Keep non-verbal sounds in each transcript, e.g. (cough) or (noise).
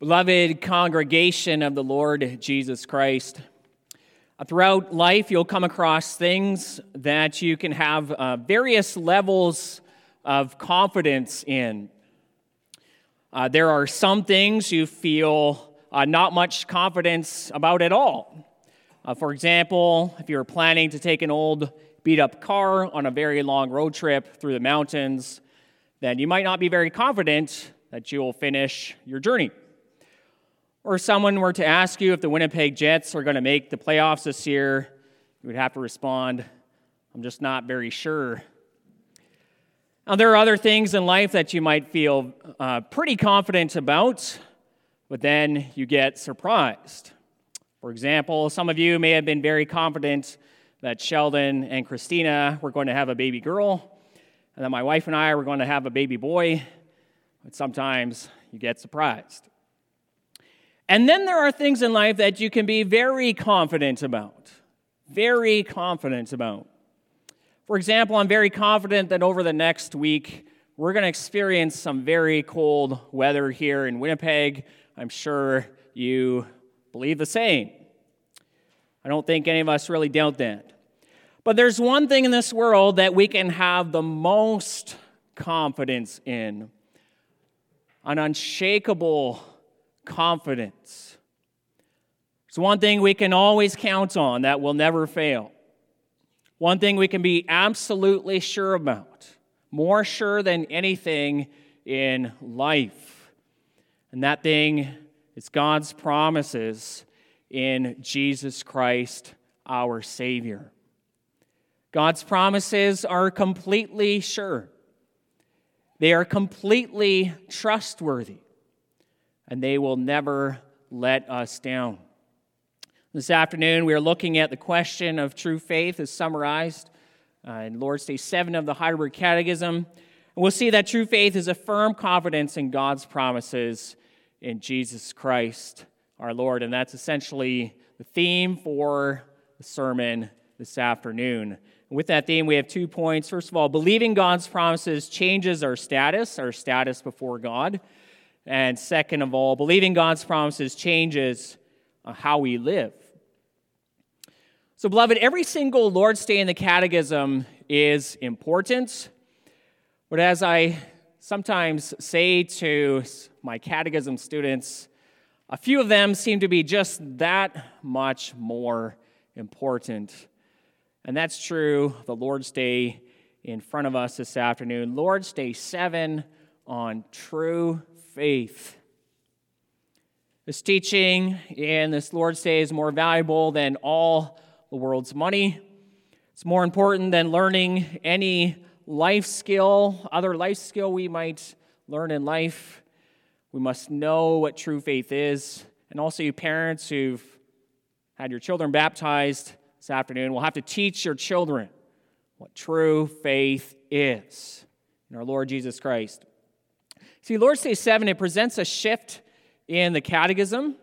Beloved congregation of the Lord Jesus Christ, uh, throughout life you'll come across things that you can have uh, various levels of confidence in. Uh, there are some things you feel uh, not much confidence about at all. Uh, for example, if you're planning to take an old beat up car on a very long road trip through the mountains, then you might not be very confident that you will finish your journey or someone were to ask you if the Winnipeg Jets are going to make the playoffs this year, you would have to respond, I'm just not very sure. Now, there are other things in life that you might feel uh, pretty confident about, but then you get surprised. For example, some of you may have been very confident that Sheldon and Christina were going to have a baby girl, and that my wife and I were going to have a baby boy, but sometimes you get surprised. And then there are things in life that you can be very confident about. Very confident about. For example, I'm very confident that over the next week, we're going to experience some very cold weather here in Winnipeg. I'm sure you believe the same. I don't think any of us really doubt that. But there's one thing in this world that we can have the most confidence in an unshakable confidence. It's one thing we can always count on that will never fail. One thing we can be absolutely sure about, more sure than anything in life. And that thing is God's promises in Jesus Christ, our Savior. God's promises are completely sure, they are completely trustworthy and they will never let us down. This afternoon, we are looking at the question of true faith as summarized uh, in Lord's Day 7 of the Heidelberg Catechism. And we'll see that true faith is a firm confidence in God's promises in Jesus Christ our Lord. And that's essentially the theme for the sermon this afternoon. And with that theme, we have two points. First of all, believing God's promises changes our status, our status before God. And second of all, believing God's promises changes uh, how we live. So, beloved, every single Lord's Day in the Catechism is important. But as I sometimes say to my catechism students, a few of them seem to be just that much more important. And that's true the Lord's Day in front of us this afternoon. Lord's Day 7 on true faith. This teaching in this Lord's Day is more valuable than all the world's money. It's more important than learning any life skill, other life skill we might learn in life. We must know what true faith is. And also, you parents who've had your children baptized this afternoon will have to teach your children what true faith is in our Lord Jesus Christ. See, Lord's Day 7, it presents a shift in the catechism.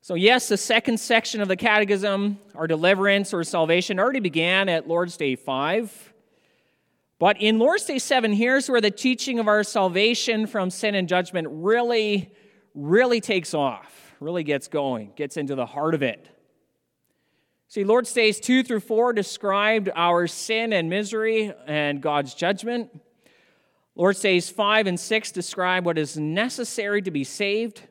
So, yes, the second section of the catechism, our deliverance or salvation, already began at Lord's Day 5. But in Lord's Day 7, here's where the teaching of our salvation from sin and judgment really, really takes off, really gets going, gets into the heart of it. See, Lord's Days 2 through 4 described our sin and misery and God's judgment. Lord's Days 5 and 6 describe what is necessary to be saved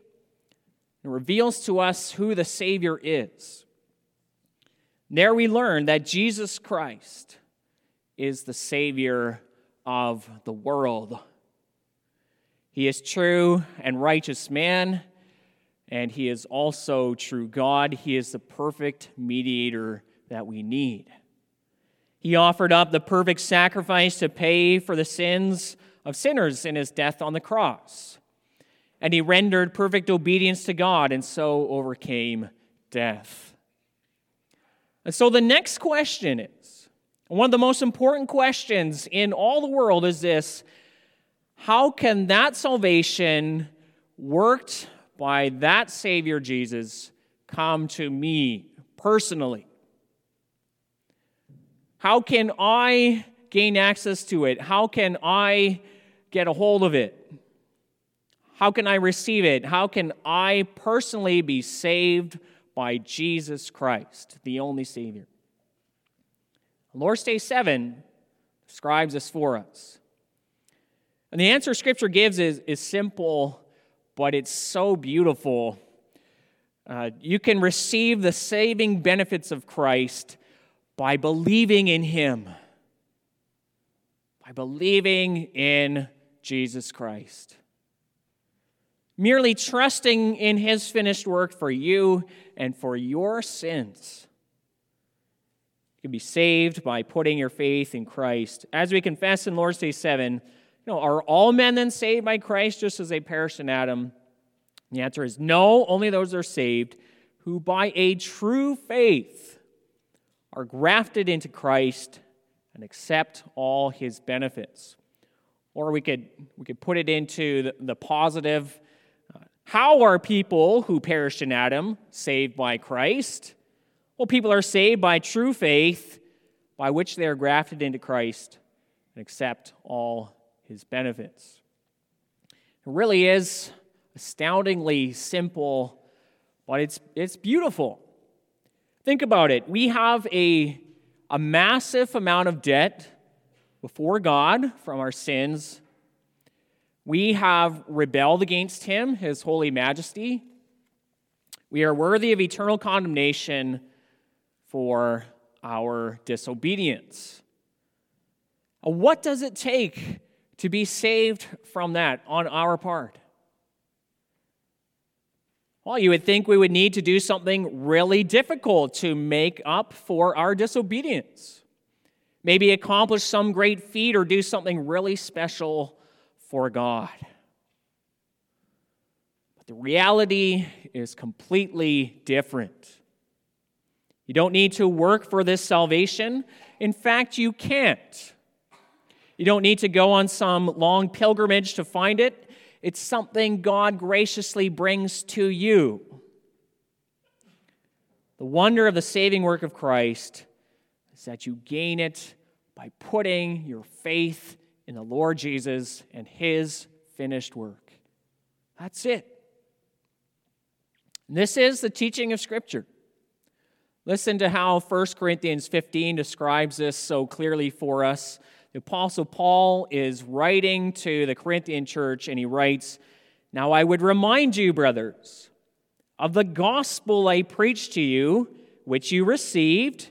and reveals to us who the Savior is. There we learn that Jesus Christ is the Savior of the world. He is true and righteous man, and he is also true God. He is the perfect mediator that we need. He offered up the perfect sacrifice to pay for the sins of sinners in his death on the cross. And he rendered perfect obedience to God and so overcame death. And so the next question is one of the most important questions in all the world is this How can that salvation worked by that Savior Jesus come to me personally? How can I gain access to it? How can I get a hold of it? How can I receive it? How can I personally be saved by Jesus Christ, the only Savior? Lord's Day 7 describes this for us. And the answer Scripture gives is, is simple, but it's so beautiful. Uh, you can receive the saving benefits of Christ by believing in Him, by believing in Jesus Christ. Merely trusting in His finished work for you and for your sins. You can be saved by putting your faith in Christ. As we confess in Lord's Day 7, you know, are all men then saved by Christ just as they perished in Adam? The answer is no, only those are saved who by a true faith are grafted into Christ and accept all his benefits. Or we could, we could put it into the, the positive. Uh, how are people who perished in Adam saved by Christ? Well, people are saved by true faith, by which they are grafted into Christ and accept all his benefits. It really is astoundingly simple, but it's, it's beautiful. Think about it. We have a, a massive amount of debt before God from our sins. We have rebelled against him, his holy majesty. We are worthy of eternal condemnation for our disobedience. Uh, what does it take to be saved from that on our part? Well, you would think we would need to do something really difficult to make up for our disobedience. Maybe accomplish some great feat or do something really special for God. But the reality is completely different. You don't need to work for this salvation. In fact, you can't. You don't need to go on some long pilgrimage to find it. It's something God graciously brings to you. The wonder of the saving work of Christ is that you gain it by putting your faith in the Lord Jesus and his finished work. That's it. This is the teaching of Scripture. Listen to how 1 Corinthians 15 describes this so clearly for us. The Apostle Paul is writing to the Corinthian church, and he writes, Now I would remind you, brothers, of the gospel I preached to you, which you received,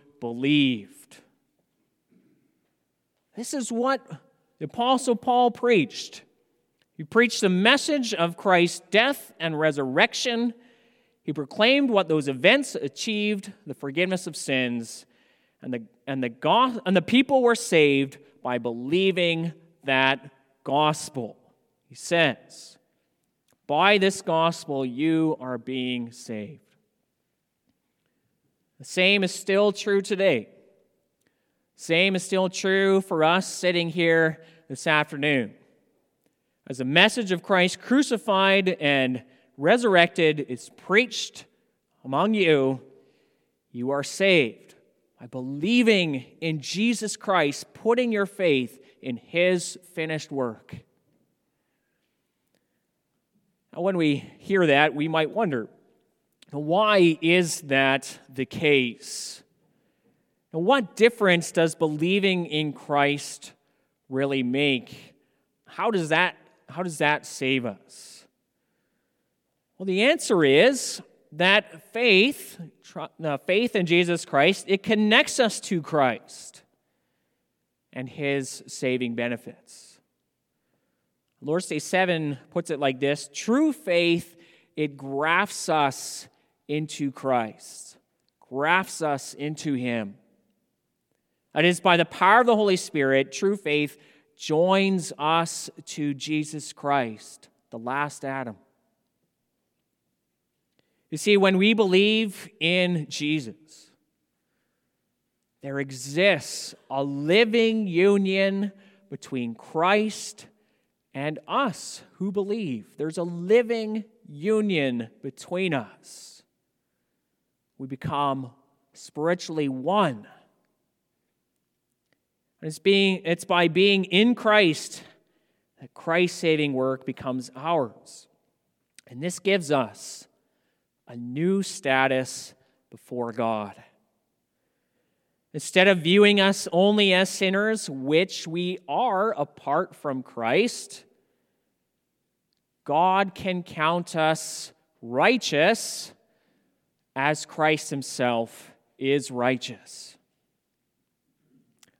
believed. This is what the Apostle Paul preached. He preached the message of Christ's death and resurrection. He proclaimed what those events achieved the forgiveness of sins. And the, and, the go- and the people were saved by believing that gospel. He says, By this gospel, you are being saved. The same is still true today. Same is still true for us sitting here this afternoon as the message of Christ crucified and resurrected is preached among you, you are saved by believing in Jesus Christ, putting your faith in his finished work. Now, when we hear that, we might wonder why is that the case? And what difference does believing in Christ really make? How does that how does that save us? Well, the answer is that faith, uh, faith in Jesus Christ, it connects us to Christ and his saving benefits. Lord's Day 7 puts it like this true faith, it grafts us into Christ, grafts us into him. That is, by the power of the Holy Spirit, true faith joins us to Jesus Christ, the last Adam. You see, when we believe in Jesus, there exists a living union between Christ and us who believe. There's a living union between us. We become spiritually one. And it's, being, it's by being in Christ that Christ's saving work becomes ours. And this gives us a new status before God. Instead of viewing us only as sinners, which we are apart from Christ, God can count us righteous as Christ Himself is righteous.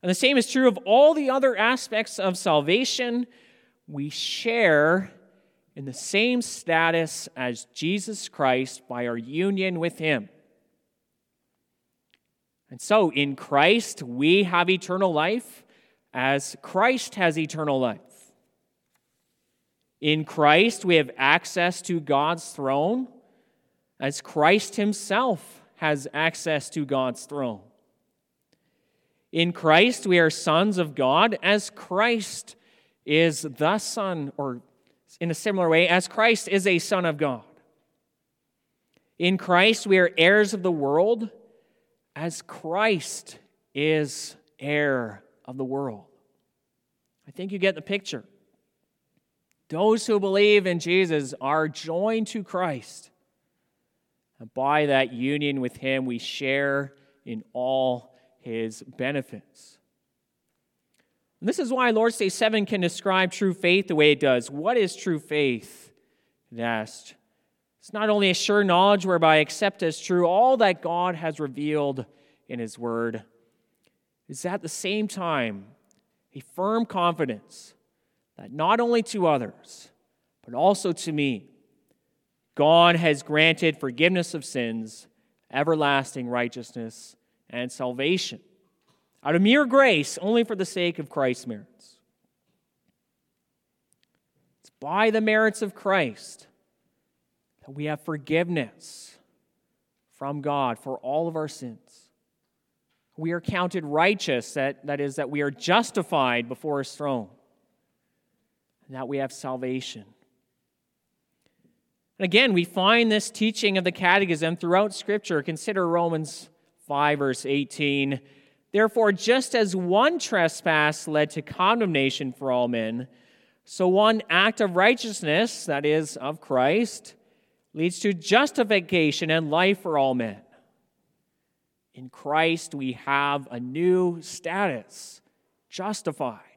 And the same is true of all the other aspects of salvation. We share in the same status as Jesus Christ by our union with Him. And so in Christ, we have eternal life as Christ has eternal life. In Christ, we have access to God's throne as Christ Himself has access to God's throne. In Christ, we are sons of God as Christ is the Son, or in a similar way, as Christ is a Son of God. In Christ, we are heirs of the world as Christ is heir of the world. I think you get the picture. Those who believe in Jesus are joined to Christ. And by that union with Him, we share in all His benefits. And this is why Lord's Day 7 can describe true faith the way it does. What is true faith? It asked. It's not only a sure knowledge whereby I accept as true all that God has revealed in His Word, it's at the same time a firm confidence that not only to others, but also to me, God has granted forgiveness of sins, everlasting righteousness, and salvation out of mere grace, only for the sake of Christ's merits. It's by the merits of Christ that we have forgiveness from God for all of our sins. We are counted righteous, that, that is, that we are justified before His throne, and that we have salvation. And again, we find this teaching of the Catechism throughout Scripture. Consider Romans 5, verse 18. Therefore, just as one trespass led to condemnation for all men, so one act of righteousness, that is, of Christ, leads to justification and life for all men. In Christ, we have a new status, justified.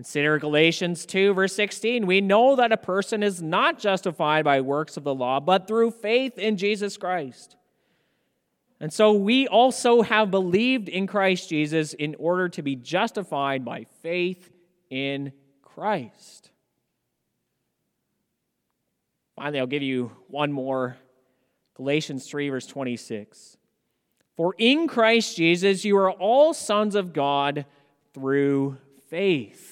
Consider Galatians 2, verse 16. We know that a person is not justified by works of the law, but through faith in Jesus Christ. And so we also have believed in Christ Jesus in order to be justified by faith in Christ. Finally, I'll give you one more Galatians 3, verse 26. For in Christ Jesus you are all sons of God through faith.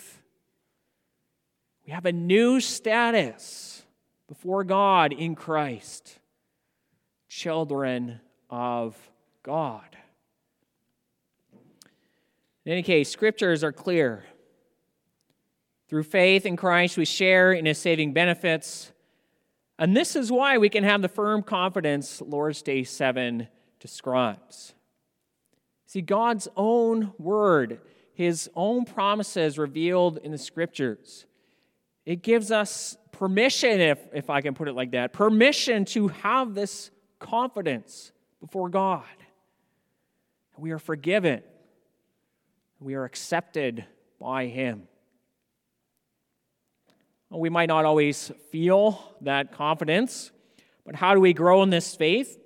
We have a new status before God in Christ, children of God. In any case, scriptures are clear. Through faith in Christ, we share in his saving benefits. And this is why we can have the firm confidence Lord's Day 7 describes. See, God's own word, his own promises revealed in the scriptures, it gives us permission, if, if I can put it like that, permission to have this confidence before God. We are forgiven. We are accepted by Him. We might not always feel that confidence, but how do we grow in this faith?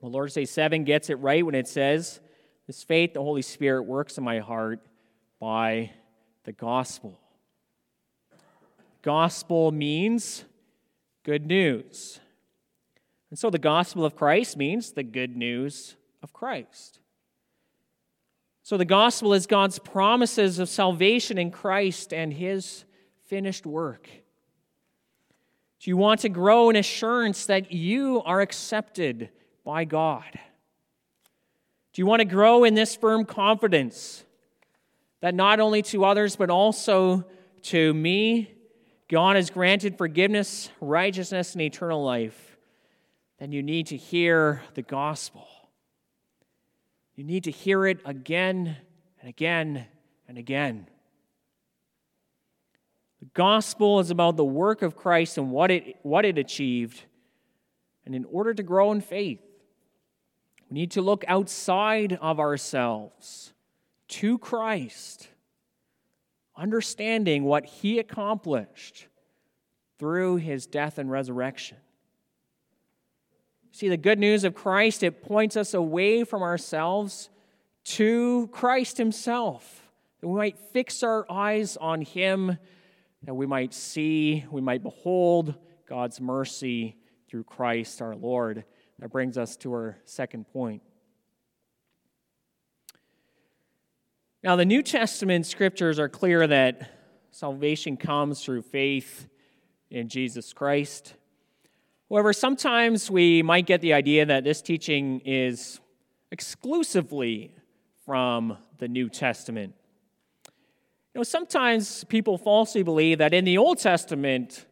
Well, Lord's Day 7 gets it right when it says, This faith, the Holy Spirit works in my heart by the gospel. Gospel means good news. And so the gospel of Christ means the good news of Christ. So the gospel is God's promises of salvation in Christ and his finished work. Do you want to grow in assurance that you are accepted by God? Do you want to grow in this firm confidence that not only to others, but also to me, God has granted forgiveness, righteousness, and eternal life? Then you need to hear the gospel. You need to hear it again and again and again. The gospel is about the work of Christ and what it, what it achieved. And in order to grow in faith, we need to look outside of ourselves to Christ, understanding what he accomplished through his death and resurrection. See, the good news of Christ, it points us away from ourselves to Christ himself, that we might fix our eyes on him that we might see, we might behold God's mercy through Christ our Lord. That brings us to our second point. Now, the New Testament scriptures are clear that salvation comes through faith in Jesus Christ. However, sometimes we might get the idea that this teaching is exclusively from the New Testament. You know, sometimes people falsely believe that in the Old Testament,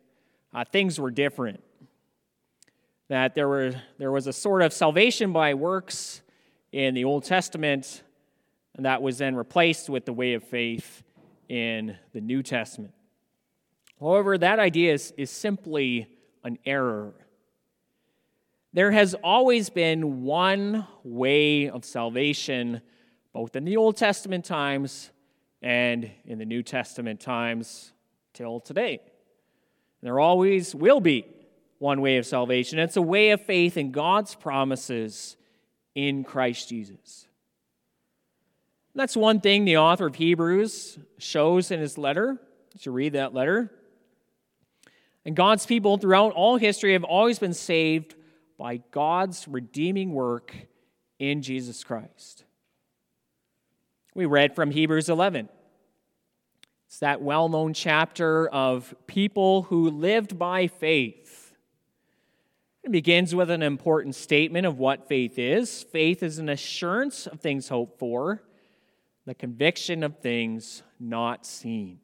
uh, things were different. That there, were, there was a sort of salvation by works in the Old Testament, and that was then replaced with the way of faith in the New Testament. However, that idea is, is simply an error. There has always been one way of salvation, both in the Old Testament times and in the New Testament times till today. There always will be one way of salvation. It's a way of faith in God's promises in Christ Jesus. That's one thing the author of Hebrews shows in his letter. Should read that letter. And God's people throughout all history have always been saved by God's redeeming work in Jesus Christ. We read from Hebrews 11. It's that well known chapter of people who lived by faith. It begins with an important statement of what faith is faith is an assurance of things hoped for, the conviction of things not seen.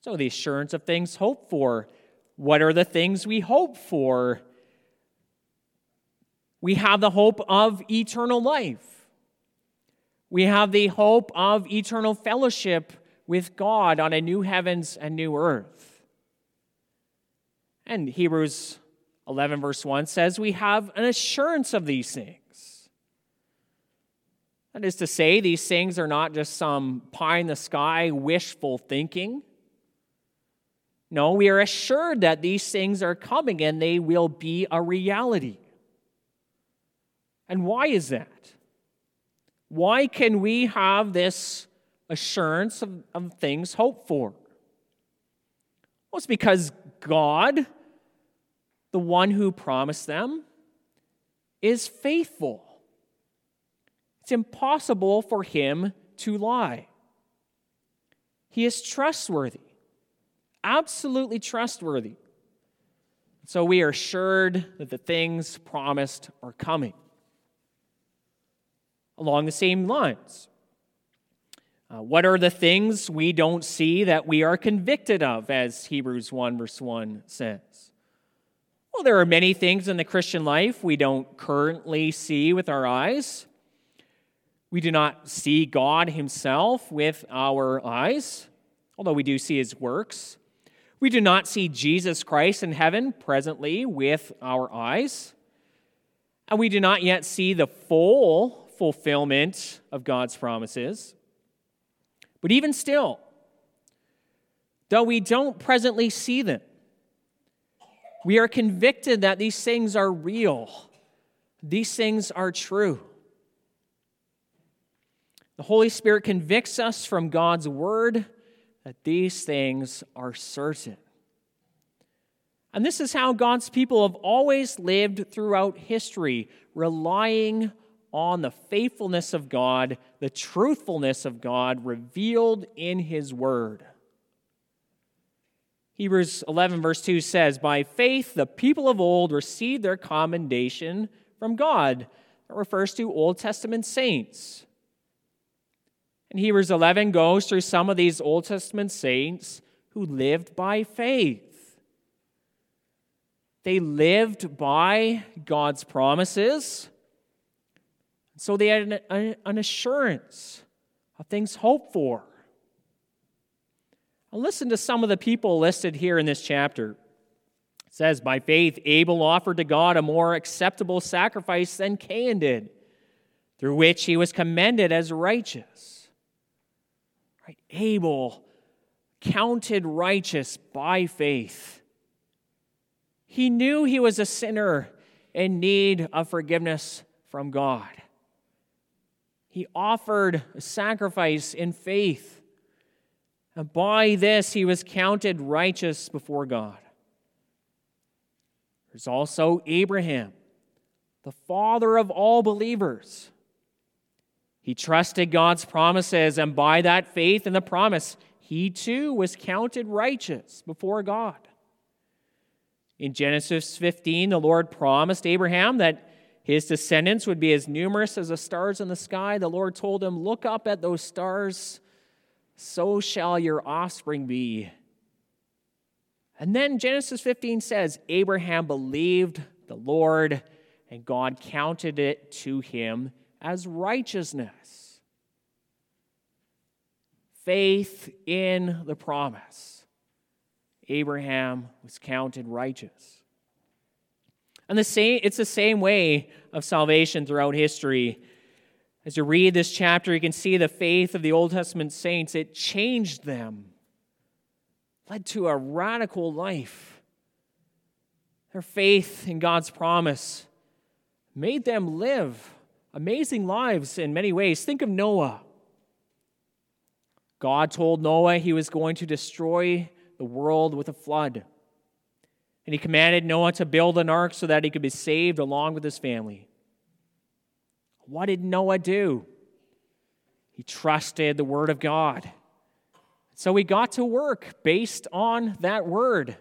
So, the assurance of things hoped for. What are the things we hope for? We have the hope of eternal life. We have the hope of eternal fellowship with God on a new heavens and new earth. And Hebrews 11, verse 1 says we have an assurance of these things. That is to say, these things are not just some pie in the sky wishful thinking. No, we are assured that these things are coming and they will be a reality. And why is that? Why can we have this assurance of, of things hoped for? Well, it's because God, the one who promised them, is faithful. It's impossible for him to lie. He is trustworthy, absolutely trustworthy. So we are assured that the things promised are coming along the same lines. Uh, what are the things we don't see that we are convicted of, as Hebrews 1, verse 1 says? Well, there are many things in the Christian life we don't currently see with our eyes. We do not see God Himself with our eyes, although we do see His works. We do not see Jesus Christ in heaven presently with our eyes. And we do not yet see the full fulfillment of God's promises. But even still, though we don't presently see them, we are convicted that these things are real, these things are true. The Holy Spirit convicts us from God's word that these things are certain. And this is how God's people have always lived throughout history, relying on the faithfulness of God, the truthfulness of God revealed in His Word. Hebrews 11, verse 2 says, By faith, the people of old received their commendation from God. That refers to Old Testament saints. Hebrews 11 goes through some of these Old Testament saints who lived by faith. They lived by God's promises. So they had an, assurance of things hoped for. Now listen to some of the people listed here in this chapter. It says, By faith, Abel offered to God a more acceptable sacrifice than Cain did, through which he was commended as righteous. Abel counted righteous by faith. He knew he was a sinner in need of forgiveness from God. He offered a sacrifice in faith. And by this, he was counted righteous before God. There's also Abraham, the father of all believers. He trusted God's promises, and by that faith in the promise, he too was counted righteous before God. In Genesis 15, the Lord promised Abraham that his descendants would be as numerous as the stars in the sky. The Lord told him, Look up at those stars so shall your offspring be. And then Genesis 15 says, Abraham believed the Lord, and God counted it to him as righteousness. Faith in the promise. Abraham was counted righteous. And the same, it's the same way of salvation throughout history. As you read this chapter, you can see the faith of the Old Testament saints. It changed them, led to a radical life. Their faith in God's promise made them live amazing lives in many ways. Think of Noah. God told Noah he was going to destroy the world with a flood. And he commanded Noah to build an ark so that he could be saved along with his family. What did Noah do? He trusted the word of God. So he got to work based on that word.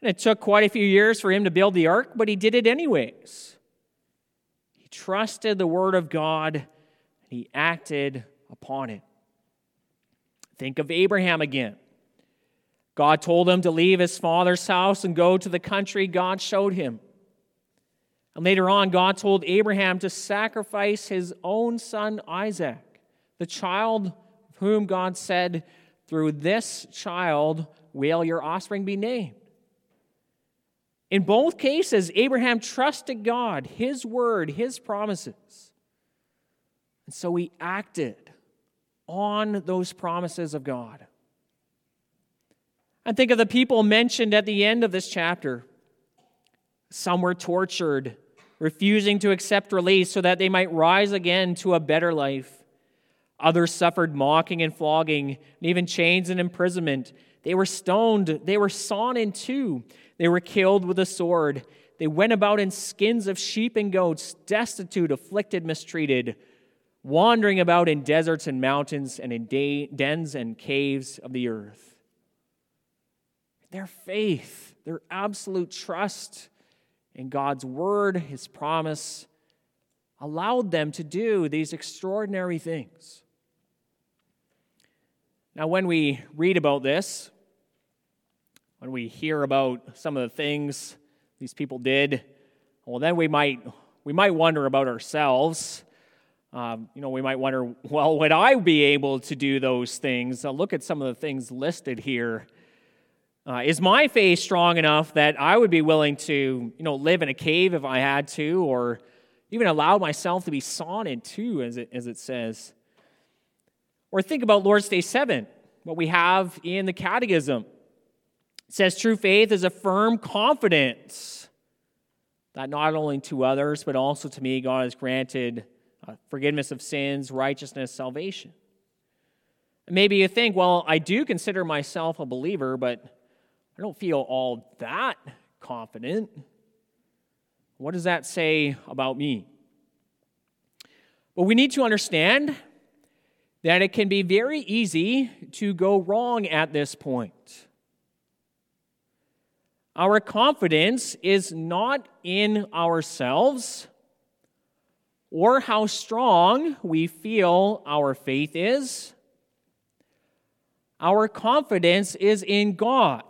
And it took quite a few years for him to build the ark, but he did it anyways. Trusted the word of God and he acted upon it. Think of Abraham again. God told him to leave his father's house and go to the country God showed him. And later on, God told Abraham to sacrifice his own son Isaac, the child of whom God said, Through this child will your offspring be named. In both cases, Abraham trusted God, his word, his promises. And so he acted on those promises of God. And think of the people mentioned at the end of this chapter. Some were tortured, refusing to accept release so that they might rise again to a better life. Others suffered mocking and flogging, and even chains and imprisonment. They were stoned, they were sawn in two, they were killed with a sword. They went about in skins of sheep and goats, destitute, afflicted, mistreated, wandering about in deserts and mountains and in dens and caves of the earth. Their faith, their absolute trust in God's word, his promise, allowed them to do these extraordinary things. Now, when we read about this, when we hear about some of the things these people did, well, then we might, we might wonder about ourselves. Um, you know, we might wonder, (laughs) well, would I be able to do those things? Uh, look at some of the things listed here uh, is my faith strong enough that I would be willing to, you know, live in a cave if I had to, or even allow myself to be sawn in two, as it, as it says? Or think about Lord's Day 7, what we have in the Catechism. It says true faith is a firm confidence that not only to others, but also to me, God has granted uh, forgiveness of sins, righteousness, salvation. maybe you think, well, I do consider myself a believer, but I don't feel all that confident. What does that say about me? But we need to understand that it can be very easy to go wrong at this point. Our confidence is not in ourselves or how strong we feel our faith is. Our confidence is in God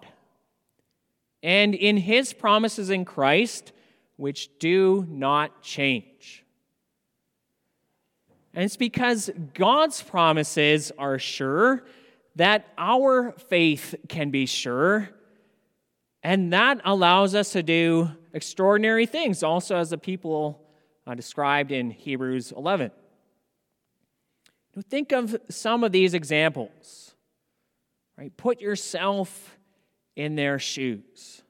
and in His promises in Christ, which do not change. And it's because God's promises are sure that our faith can be sure. And that allows us to do extraordinary things, also as the people uh, described in Hebrews 11. think of some of these examples. Right? Put yourself in their shoes.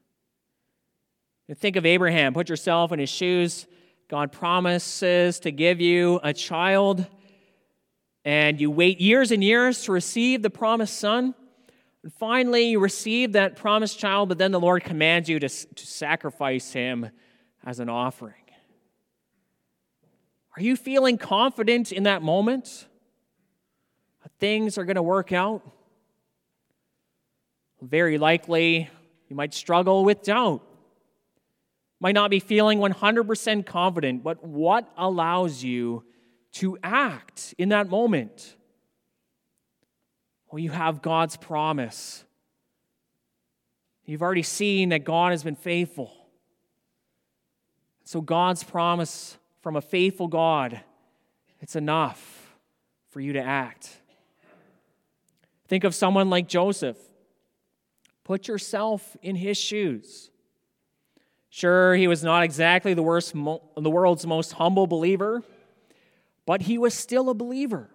think of Abraham. Put yourself in his shoes. God promises to give you a child, and you wait years and years to receive the promised son. And finally, you receive that promised child, but then the Lord commands you to, to sacrifice him as an offering. Are you feeling confident in that moment? Things are going to work out? Very likely, you might struggle with doubt. Might not be feeling 100% confident, but what allows you to act in that moment? Well, you have God's promise. You've already seen that God has been faithful. So, God's promise from a faithful God, it's enough for you to act. Think of someone like Joseph. Put yourself in his shoes. Sure, he was not exactly the, worst, the world's most humble believer, but he was still a believer.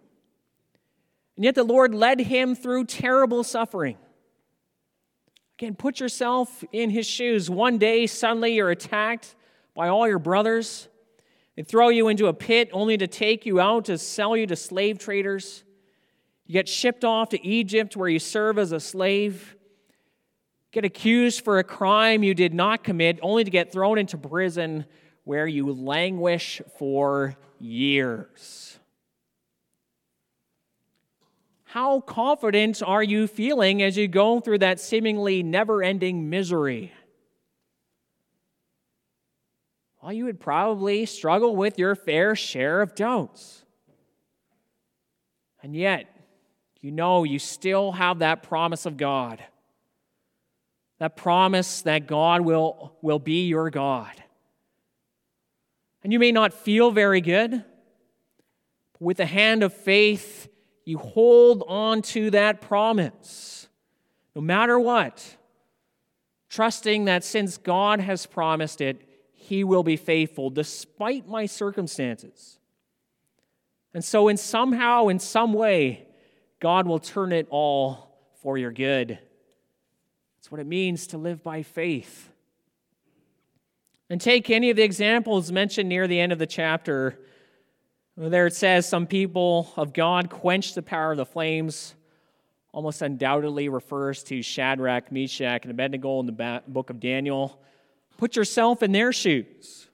And yet the Lord led him through terrible suffering. Again, put yourself in his shoes. One day, suddenly, you're attacked by all your brothers. They throw you into a pit only to take you out to sell you to slave traders. You get shipped off to Egypt where you serve as a slave. Get accused for a crime you did not commit only to get thrown into prison where you languish for years. How confident are you feeling as you go through that seemingly never ending misery? well, you would probably struggle with your fair share of doubts. And yet, you know you still have that promise of God. That promise that God will, will be your God. And you may not feel very good, but with the hand of faith, you hold on to that promise. No matter what, trusting that since God has promised it, he will be faithful despite my circumstances. And so, in somehow, in some way, God will turn it all for your good. That's what it means to live by faith. And take any of the examples mentioned near the end of the chapter. There it says, Some people of God quench the power of the flames. Almost undoubtedly refers to Shadrach, Meshach, and Abednego in the book of Daniel. Put yourself in their shoes.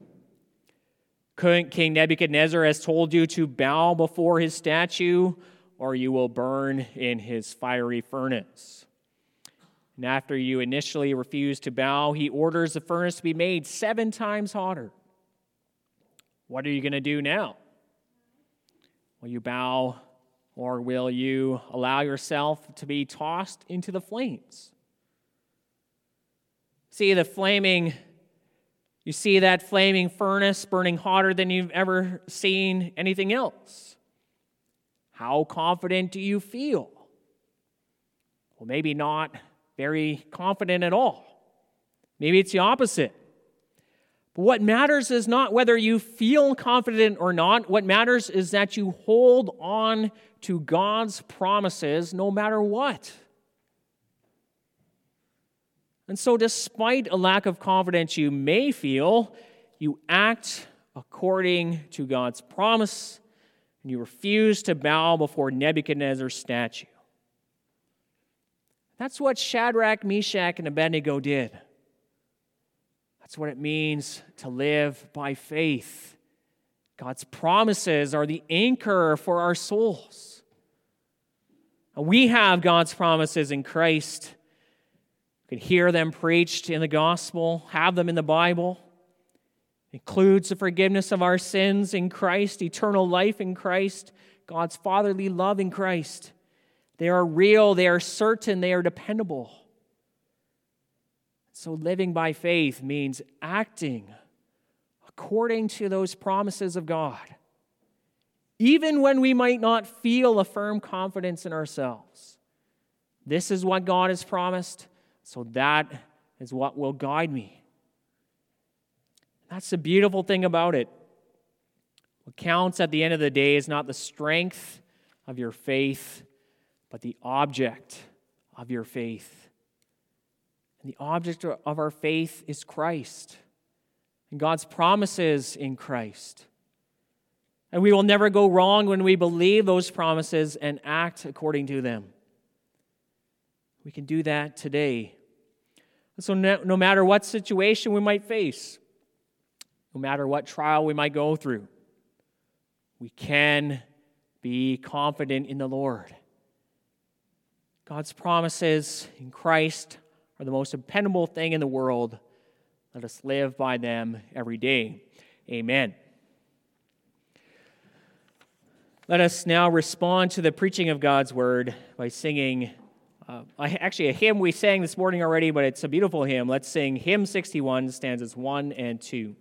King Nebuchadnezzar has told you to bow before his statue, or you will burn in his fiery furnace. And after you initially refuse to bow, he orders the furnace to be made seven times hotter. What are you going to do now? Will you bow, or will you allow yourself to be tossed into the flames? See, the flaming you see that flaming furnace burning hotter than you've ever seen anything else. How confident do you feel? Well, maybe not very confident at all. Maybe it's the opposite. But what matters is not whether you feel confident or not. What matters is that you hold on to God's promises no matter what. And so, despite a lack of confidence you may feel, you act according to God's promise and you refuse to bow before Nebuchadnezzar's statue. That's what Shadrach, Meshach, and Abednego did. That's what it means to live by faith. God's promises are the anchor for our souls. We have God's promises in Christ We can hear them preached in the gospel, have them in the Bible. It includes the forgiveness of our sins in Christ, eternal life in Christ, God's fatherly love in Christ. They are real, they are certain, they are dependable. So, living by faith means acting according to those promises of God, even when we might not feel a firm confidence in ourselves. This is what God has promised, so that is what will guide me. That's the beautiful thing about it. What counts at the end of the day is not the strength of your faith, but the object of your faith. And the object of our faith is Christ and God's promises in Christ. And we will never go wrong when we believe those promises and act according to them. We can do that today. So, no, no, matter what situation we might face, no matter what trial we might go through, we can be confident in the Lord. God's promises in Christ are the most dependable thing in the world. Let us live by them every day. Amen. Let us now respond to the preaching of God's word by singing. Uh, actually, a hymn we sang this morning already, but it's a beautiful hymn. Let's sing hymn 61, stanzas 1 and 2.